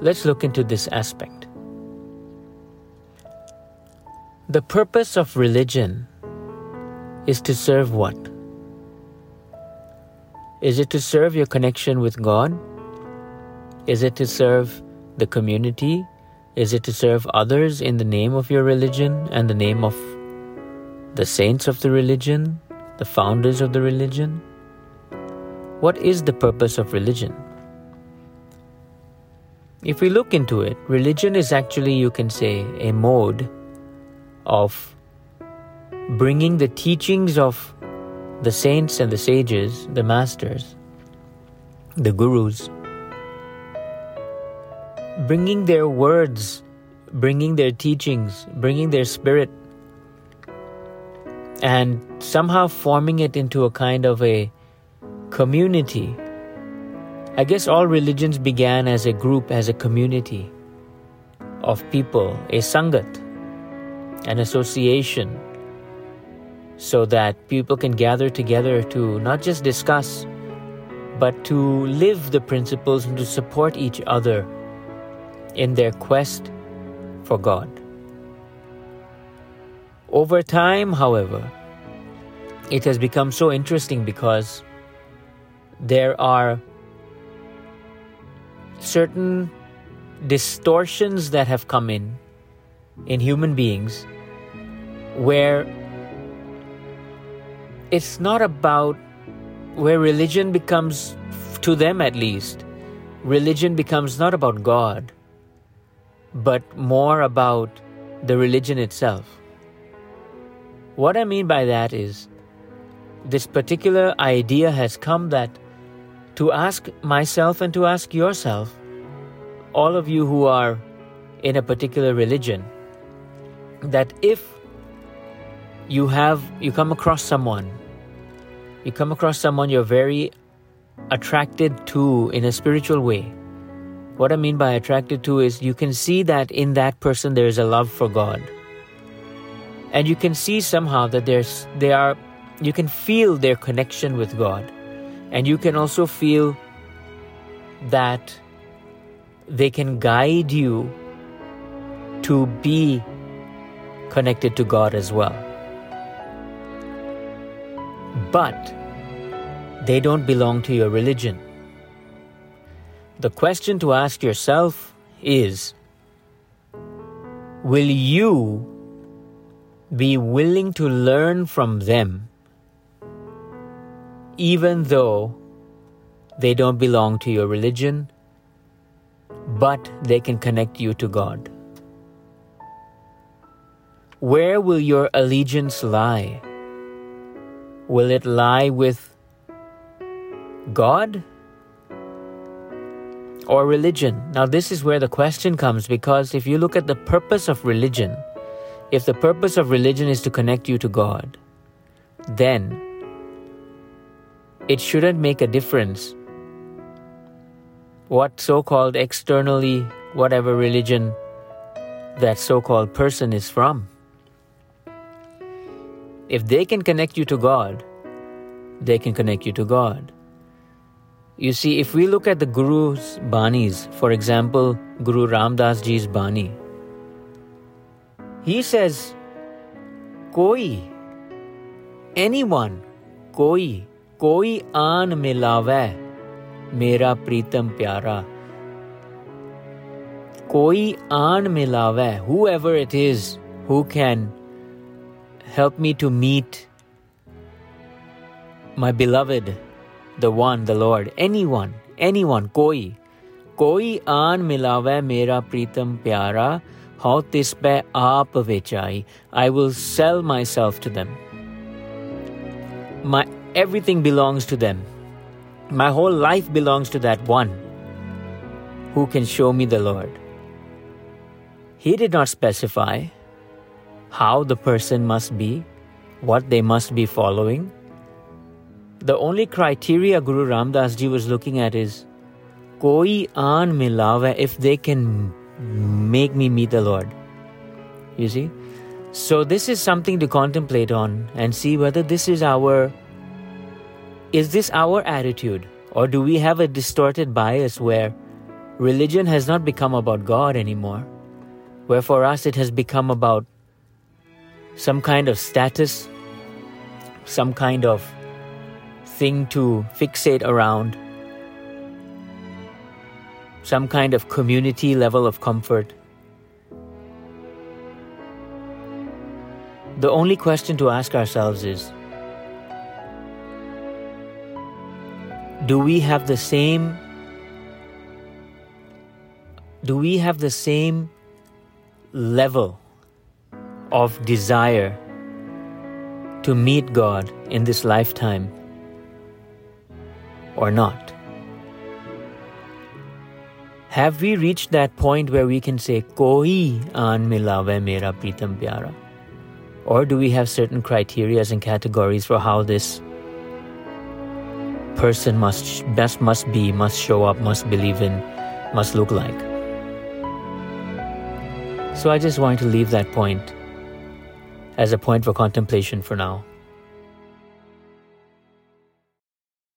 let's look into this aspect. The purpose of religion is to serve what? Is it to serve your connection with God? Is it to serve the community? Is it to serve others in the name of your religion and the name of the saints of the religion, the founders of the religion? What is the purpose of religion? If we look into it, religion is actually, you can say, a mode of bringing the teachings of the saints and the sages, the masters, the gurus, bringing their words, bringing their teachings, bringing their spirit, and somehow forming it into a kind of a community. I guess all religions began as a group, as a community of people, a sangat, an association, so that people can gather together to not just discuss, but to live the principles and to support each other in their quest for God. Over time, however, it has become so interesting because there are certain distortions that have come in in human beings where it's not about where religion becomes to them at least religion becomes not about god but more about the religion itself. What I mean by that is, this particular idea has come that to ask myself and to ask yourself, all of you who are in a particular religion, that if you have you come across someone you come across someone you're very attracted to in a spiritual way what I mean by attracted to is you can see that in that person there is a love for God. And you can see somehow that there's they are you can feel their connection with God. And you can also feel that they can guide you to be connected to God as well. But they don't belong to your religion. The question to ask yourself is Will you be willing to learn from them even though they don't belong to your religion, but they can connect you to God? Where will your allegiance lie? Will it lie with God? or religion. Now, this is where the question comes because if you look at the purpose of religion, if the purpose of religion is to connect you to God, then it shouldn't make a difference what so called externally, whatever religion that so called person is from. If they can connect you to God, they can connect you to God. You see, if we look at the Guru's Banis, for example, Guru Ram Das Ji's Bani, he says, Koi, anyone, koi, koi aan milave, mera pritam pyara. Koi aan milave, whoever it is who can help me to meet my beloved the one, the Lord, anyone, anyone, koi, koi aan milave mera pritam pyara, how tis pe aap vechai, I will sell myself to them. My everything belongs to them. My whole life belongs to that one who can show me the Lord. He did not specify how the person must be, what they must be following, the only criteria Guru Ram Das ji was looking at is koi aan milava if they can make me meet the Lord. You see? So this is something to contemplate on and see whether this is our is this our attitude or do we have a distorted bias where religion has not become about God anymore, where for us it has become about some kind of status, some kind of thing to fixate around, some kind of community level of comfort. The only question to ask ourselves is Do we have the same do we have the same level of desire to meet God in this lifetime or not? Have we reached that point where we can say, Koi aan milave mera pritam pyara? Or do we have certain criteria and categories for how this person must best must be, must show up, must believe in, must look like? So I just wanted to leave that point as a point for contemplation for now.